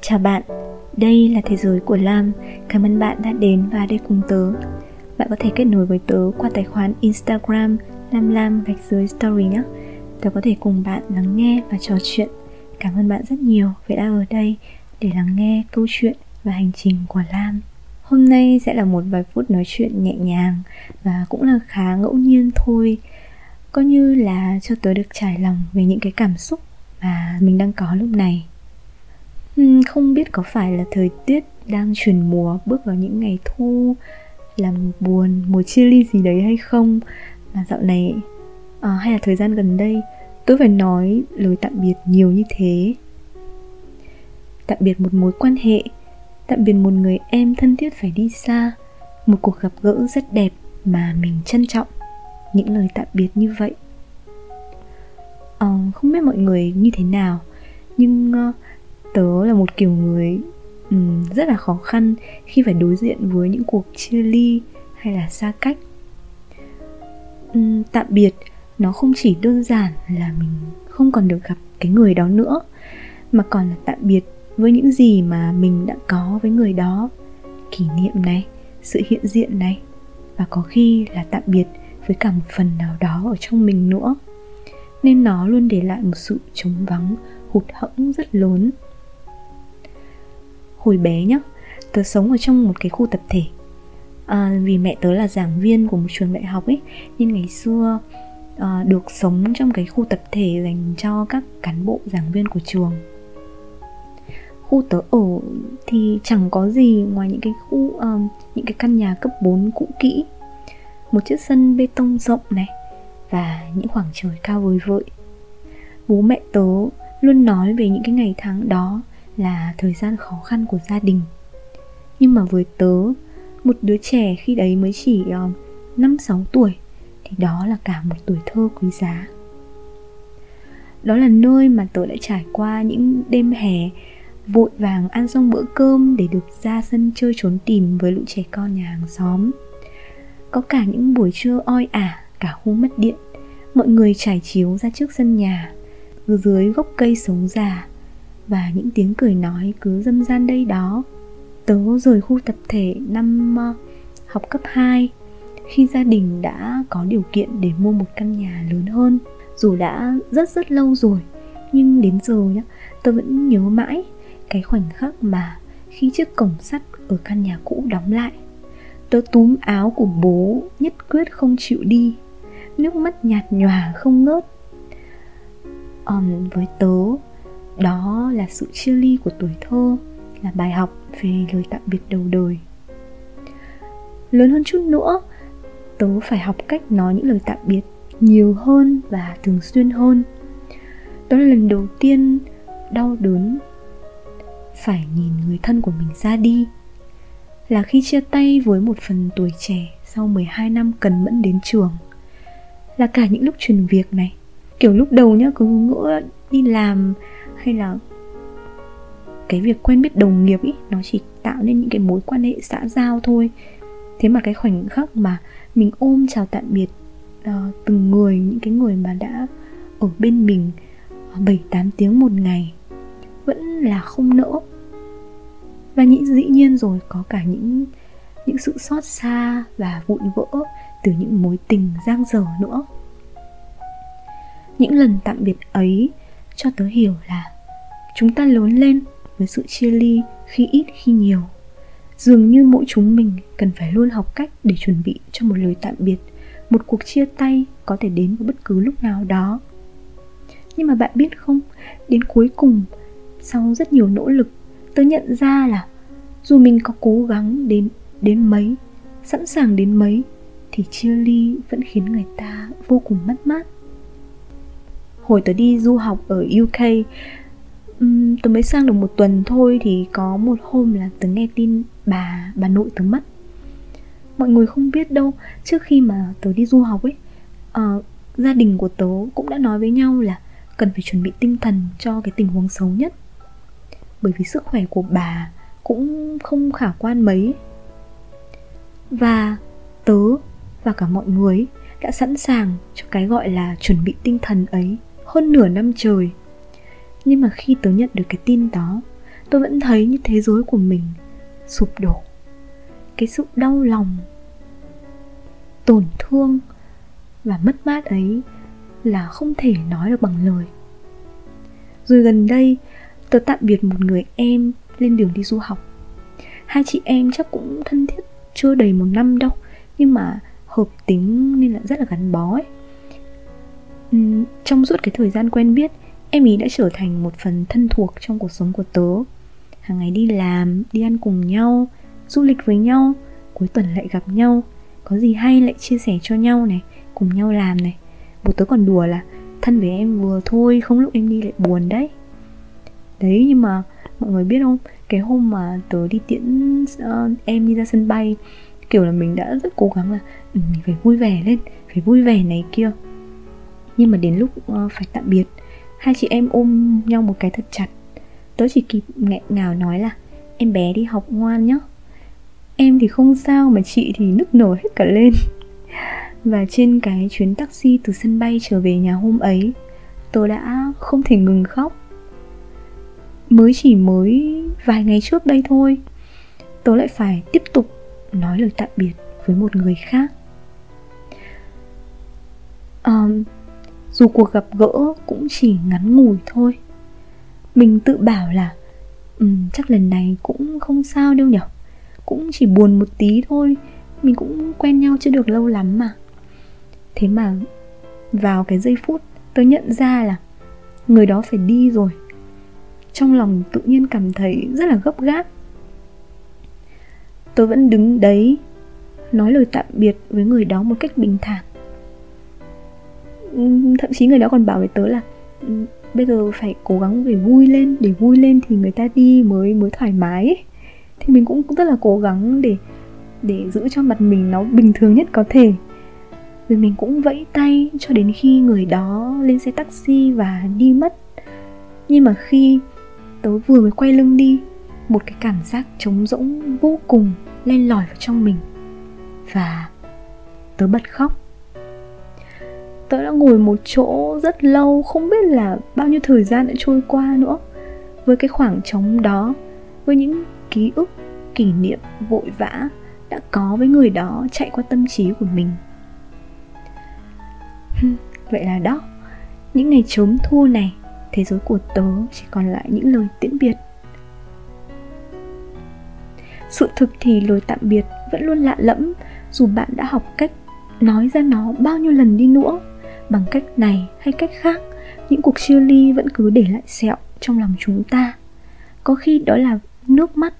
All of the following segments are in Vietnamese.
Chào bạn, đây là Thế giới của Lam. Cảm ơn bạn đã đến và đây cùng tớ. Bạn có thể kết nối với tớ qua tài khoản Instagram Lam Lam gạch dưới story nhé. Tớ có thể cùng bạn lắng nghe và trò chuyện. Cảm ơn bạn rất nhiều vì đã ở đây để lắng nghe câu chuyện và hành trình của Lam. Hôm nay sẽ là một vài phút nói chuyện nhẹ nhàng và cũng là khá ngẫu nhiên thôi. Coi như là cho tớ được trải lòng về những cái cảm xúc mà mình đang có lúc này không biết có phải là thời tiết đang chuyển mùa bước vào những ngày thu làm buồn mùa chia ly gì đấy hay không? Mà dạo này à, hay là thời gian gần đây tôi phải nói lời tạm biệt nhiều như thế. Tạm biệt một mối quan hệ tạm biệt một người em thân thiết phải đi xa một cuộc gặp gỡ rất đẹp mà mình trân trọng. Những lời tạm biệt như vậy. À, không biết mọi người như thế nào nhưng uh, tớ là một kiểu người um, rất là khó khăn khi phải đối diện với những cuộc chia ly hay là xa cách. Um, tạm biệt nó không chỉ đơn giản là mình không còn được gặp cái người đó nữa mà còn là tạm biệt với những gì mà mình đã có với người đó. Kỷ niệm này sự hiện diện này và có khi là tạm biệt với cả một phần nào đó ở trong mình nữa. Nên nó luôn để lại một sự trống vắng hụt hẫng rất lớn hồi bé nhá. Tớ sống ở trong một cái khu tập thể. À, vì mẹ tớ là giảng viên của một trường đại học ấy nên ngày xưa à, được sống trong cái khu tập thể dành cho các cán bộ giảng viên của trường. Khu tớ ở thì chẳng có gì ngoài những cái khu uh, những cái căn nhà cấp 4 cũ kỹ. Một chiếc sân bê tông rộng này và những khoảng trời cao vời vợi. Bố mẹ tớ luôn nói về những cái ngày tháng đó là thời gian khó khăn của gia đình. Nhưng mà với tớ một đứa trẻ khi đấy mới chỉ ờ, năm uh, sáu tuổi thì đó là cả một tuổi thơ quý giá. Đó là nơi mà tớ đã trải qua những đêm hè vội vàng ăn xong bữa cơm để được ra sân chơi trốn tìm với lũ trẻ con nhà hàng xóm. Có cả những buổi trưa oi ả cả khu mất điện mọi người trải chiếu ra trước sân nhà dưới gốc cây sống già và những tiếng cười nói cứ dâm gian đây đó. Tớ rời khu tập thể năm ờ, học cấp 2 khi gia đình đã có điều kiện để mua một căn nhà lớn hơn dù đã rất rất lâu rồi nhưng đến giờ nhá tớ vẫn nhớ mãi cái khoảnh khắc mà khi chiếc cổng sắt ở căn nhà cũ đóng lại tớ túm áo của bố nhất quyết không chịu đi. Nước mắt nhạt nhòa không ngớt. Um, với tớ đó là sự chia ly của tuổi thơ, là bài học về lời tạm biệt đầu đời. Lớn hơn chút nữa, tớ phải học cách nói những lời tạm biệt nhiều hơn và thường xuyên hơn. Đó là lần đầu tiên đau đớn phải nhìn người thân của mình ra đi, là khi chia tay với một phần tuổi trẻ sau 12 năm cần mẫn đến trường. Là cả những lúc truyền việc này, kiểu lúc đầu nhá, cứ ngỡ đi làm hay là cái việc quen biết đồng nghiệp ý nó chỉ tạo nên những cái mối quan hệ xã giao thôi. Thế mà cái khoảnh khắc mà mình ôm chào tạm biệt uh, từng người những cái người mà đã ở bên mình ờ, bảy tám tiếng một ngày vẫn là không nỡ. Và những dĩ nhiên rồi có cả những những sự xót xa và vụn vỡ từ những mối tình giang dở nữa. Những lần tạm biệt ấy cho tớ hiểu là chúng ta lớn lên với sự chia ly khi ít khi nhiều. Dường như mỗi chúng mình cần phải luôn học cách để chuẩn bị cho một lời tạm biệt, một cuộc chia tay có thể đến vào bất cứ lúc nào đó. Nhưng mà bạn biết không, đến cuối cùng, sau rất nhiều nỗ lực, tớ nhận ra là dù mình có cố gắng đến đến mấy, sẵn sàng đến mấy, thì chia ly vẫn khiến người ta vô cùng mất mát hồi tớ đi du học ở UK um, tớ mới sang được một tuần thôi thì có một hôm là tớ nghe tin bà bà nội tớ mất. Mọi người không biết đâu trước khi mà tớ đi du học ấy uh, gia đình của tớ cũng đã nói với nhau là cần phải chuẩn bị tinh thần cho cái tình huống xấu nhất. Bởi vì sức khỏe của bà cũng không khả quan mấy. Và tớ và cả mọi người đã sẵn sàng cho cái gọi là chuẩn bị tinh thần ấy hơn nửa năm trời. Nhưng mà khi tớ nhận được cái tin đó tôi vẫn thấy như thế giới của mình sụp đổ. Cái sự đau lòng, tổn thương và mất mát ấy là không thể nói được bằng lời. Rồi gần đây, tớ tạm biệt một người em lên đường đi du học. Hai chị em chắc cũng thân thiết chưa đầy một năm đâu, nhưng mà hợp tính nên là rất là gắn bó ấy uhm, trong suốt cái thời gian quen biết em ý đã trở thành một phần thân thuộc trong cuộc sống của tớ. Hàng ngày đi làm đi ăn cùng nhau du lịch với nhau cuối tuần lại gặp nhau. Có gì hay lại chia sẻ cho nhau này cùng nhau làm này. Bố tớ còn đùa là thân với em vừa thôi không lúc em đi lại buồn đấy. Đấy nhưng mà mọi người biết không? Cái hôm mà tớ đi tiễn uh, em đi ra sân bay kiểu là mình đã rất cố gắng là ừ, mình phải vui vẻ lên phải vui vẻ này kia nhưng mà đến lúc uh, phải tạm biệt hai chị em ôm nhau một cái thật chặt. Tớ chỉ kịp nghẹn ngào nói là em bé đi học ngoan nhá. Em thì không sao mà chị thì nức nở hết cả lên. Và trên cái chuyến taxi từ sân bay trở về nhà hôm ấy tôi đã không thể ngừng khóc. Mới chỉ mới vài ngày trước đây thôi tớ lại phải tiếp tục nói lời tạm biệt với một người khác. Um, dù cuộc gặp gỡ cũng chỉ ngắn ngủi thôi. Mình tự bảo là um, chắc lần này cũng không sao đâu nhở. Cũng chỉ buồn một tí thôi mình cũng quen nhau chưa được lâu lắm mà. Thế mà vào cái giây phút tôi nhận ra là người đó phải đi rồi. Trong lòng tự nhiên cảm thấy rất là gấp gáp. Tôi vẫn đứng đấy nói lời tạm biệt với người đó một cách bình thản thậm chí người đó còn bảo với tớ là bây giờ phải cố gắng để vui lên, để vui lên thì người ta đi mới mới thoải mái ấy. thì mình cũng rất là cố gắng để để giữ cho mặt mình nó bình thường nhất có thể. Rồi mình cũng vẫy tay cho đến khi người đó lên xe taxi và đi mất. Nhưng mà khi tớ vừa mới quay lưng đi, một cái cảm giác trống rỗng vô cùng len lỏi vào trong mình. Và tớ bật khóc tớ đã ngồi một chỗ rất lâu, không biết là bao nhiêu thời gian đã trôi qua nữa. Với cái khoảng trống đó, với những ký ức, kỷ niệm vội vã đã có với người đó chạy qua tâm trí của mình. Vậy là đó. Những ngày chớm thu này, thế giới của tớ chỉ còn lại những lời tiễn biệt. Sự thực thì lời tạm biệt vẫn luôn lạ lẫm, dù bạn đã học cách nói ra nó bao nhiêu lần đi nữa bằng cách này hay cách khác, những cuộc chia ly vẫn cứ để lại sẹo trong lòng chúng ta. Có khi đó là nước mắt,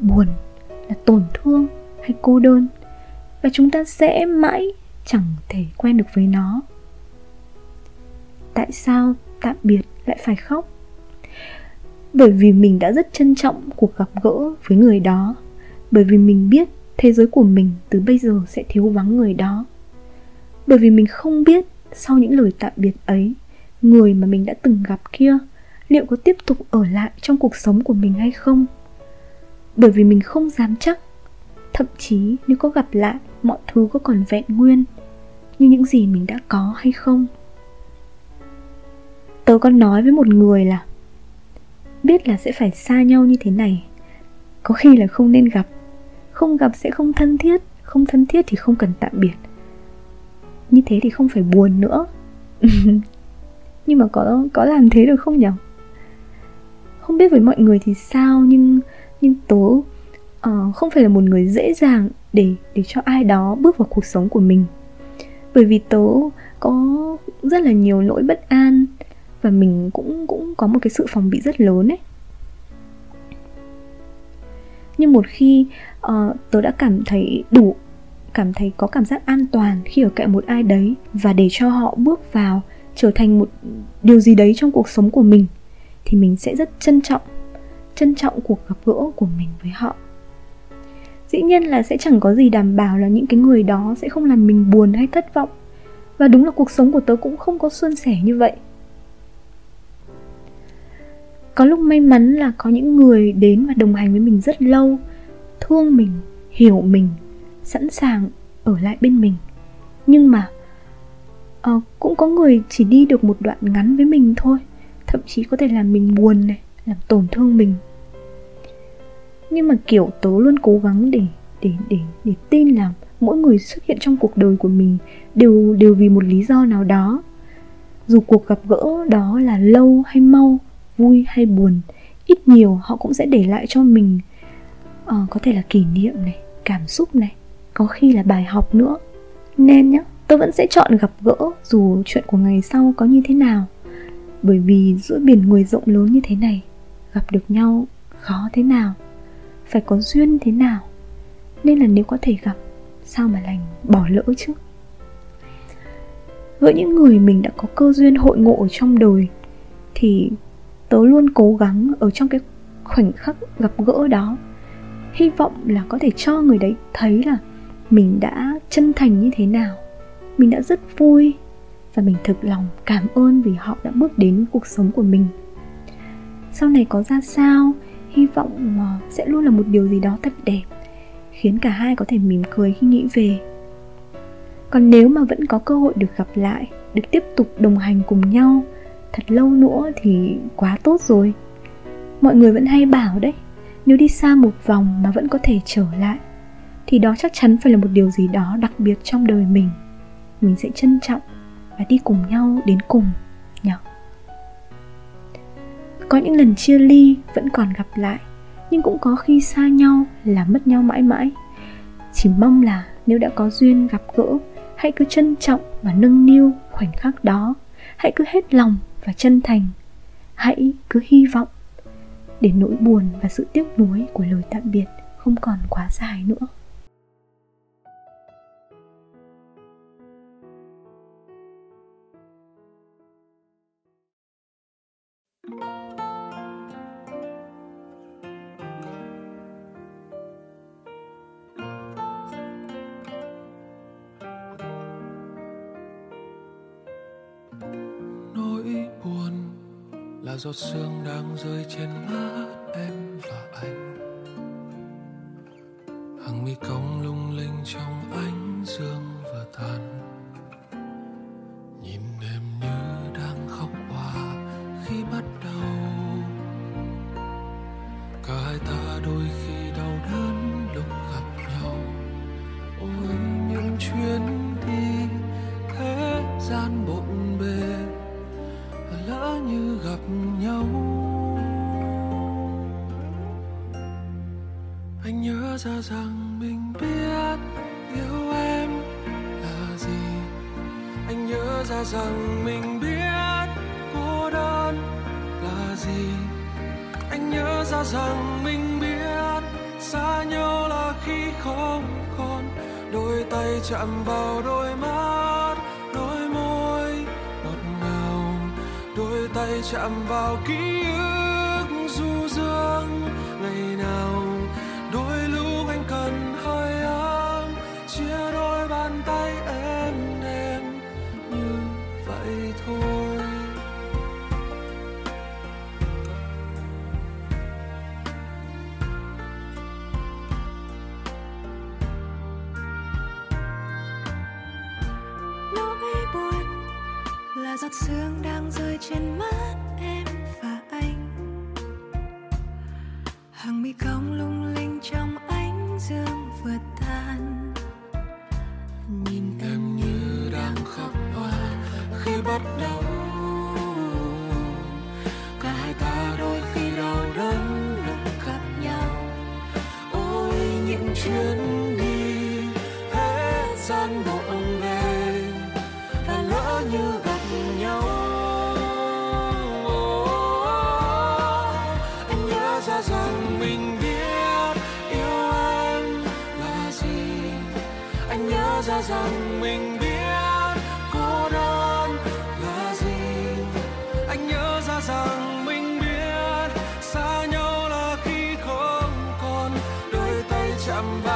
buồn, là tổn thương hay cô đơn, và chúng ta sẽ mãi chẳng thể quen được với nó. Tại sao tạm biệt lại phải khóc? Bởi vì mình đã rất trân trọng cuộc gặp gỡ với người đó. Bởi vì mình biết thế giới của mình từ bây giờ sẽ thiếu vắng người đó. Bởi vì mình không biết sau những lời tạm biệt ấy, người mà mình đã từng gặp kia, liệu có tiếp tục ở lại trong cuộc sống của mình hay không? Bởi vì mình không dám chắc. Thậm chí nếu có gặp lại, mọi thứ có còn vẹn nguyên như những gì mình đã có hay không? Tớ có nói với một người là, biết là sẽ phải xa nhau như thế này. Có khi là không nên gặp. Không gặp sẽ không thân thiết. Không thân thiết thì không cần tạm biệt như thế thì không phải buồn nữa. Nhưng mà có có làm thế được không nhỉ không biết với mọi người thì sao nhưng nhưng tớ uh, ờ, không phải là một người dễ dàng để để cho ai đó bước vào cuộc sống của mình. Bởi vì tớ có rất là nhiều nỗi bất an và mình cũng cũng có một cái sự phòng bị rất lớn ấy. Nhưng một khi ờ, uh, tớ đã cảm thấy đủ cảm thấy có cảm giác an toàn khi ở cạnh một ai đấy và để cho họ bước vào, trở thành một điều gì đấy trong cuộc sống của mình, thì mình sẽ rất trân trọng trân trọng cuộc gặp gỡ của mình với họ. Dĩ nhiên là sẽ chẳng có gì đảm bảo là những cái người đó sẽ không làm mình buồn hay thất vọng. Và đúng là cuộc sống của tớ cũng không có suôn sẻ như vậy. Có lúc may mắn là có những người đến và đồng hành với mình rất lâu, thương mình, hiểu mình sẵn sàng ở lại bên mình. Nhưng mà uh, cũng có người chỉ đi được một đoạn ngắn với mình thôi thậm chí có thể làm mình buồn này làm tổn thương mình. Nhưng mà kiểu tớ luôn cố gắng để để để để tin là mỗi người xuất hiện trong cuộc đời của mình đều đều vì một lý do nào đó. Dù cuộc gặp gỡ đó là lâu hay mau vui hay buồn ít nhiều họ cũng sẽ để lại cho mình uh, có thể là kỷ niệm này cảm xúc này có khi là bài học nữa. Nên nhá, tôi vẫn sẽ chọn gặp gỡ dù chuyện của ngày sau có như thế nào. Bởi vì giữa biển người rộng lớn như thế này, gặp được nhau khó thế nào, phải có duyên thế nào. Nên là nếu có thể gặp, sao mà lành, bỏ lỡ chứ? Với những người mình đã có cơ duyên hội ngộ ở trong đời, thì tớ luôn cố gắng ở trong cái khoảnh khắc gặp gỡ đó. Hy vọng là có thể cho người đấy thấy là mình đã chân thành như thế nào. Mình đã rất vui và mình thực lòng cảm ơn vì họ đã bước đến cuộc sống của mình. Sau này có ra sao, hy vọng ờ, sẽ luôn là một điều gì đó thật đẹp, khiến cả hai có thể mỉm cười khi nghĩ về. Còn nếu mà vẫn có cơ hội được gặp lại, được tiếp tục đồng hành cùng nhau thật lâu nữa thì quá tốt rồi. Mọi người vẫn hay bảo đấy, nếu đi xa một vòng mà vẫn có thể trở lại thì đó chắc chắn phải là một điều gì đó đặc biệt trong đời mình. Mình sẽ trân trọng và đi cùng nhau đến cùng, nhỉ? Có những lần chia ly vẫn còn gặp lại, nhưng cũng có khi xa nhau là mất nhau mãi mãi. Chỉ mong là nếu đã có duyên gặp gỡ, hãy cứ trân trọng và nâng niu khoảnh khắc đó. Hãy cứ hết lòng và chân thành. Hãy cứ hy vọng để nỗi buồn và sự tiếc nuối của lời tạm biệt không còn quá dài nữa. Giọt sương đang rơi trên má em và anh. Hàng mi cong rằng mình biết yêu em là gì. Anh nhớ ra rằng mình biết cô đơn là gì. Anh nhớ ra rằng mình biết xa nhau là khi không còn. Đôi tay chạm vào đôi mắt, đôi môi ngọt ngào. Đôi tay chạm vào ký ức du dương ngày nào. Là giọt sương đang rơi trên mắt em và anh. Hàng mi cong lung linh trong ánh dương vừa tan. Nhìn em như đang khóc hoa khi bắt đầu. Cả hai ta đôi khi đau đớn lúc gặp nhau. Ôi, những chuyến đi hết gian bộ. Rằng mình biết cô đơn là gì. Anh nhớ ra rằng mình biết xa nhau là khi không còn đôi tay chạm vào.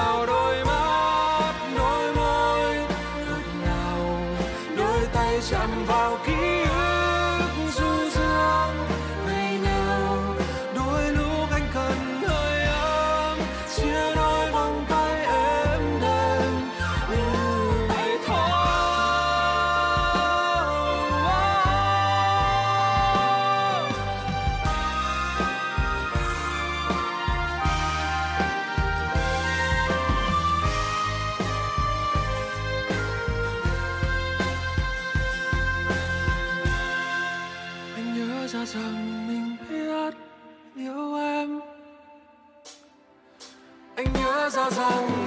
Ra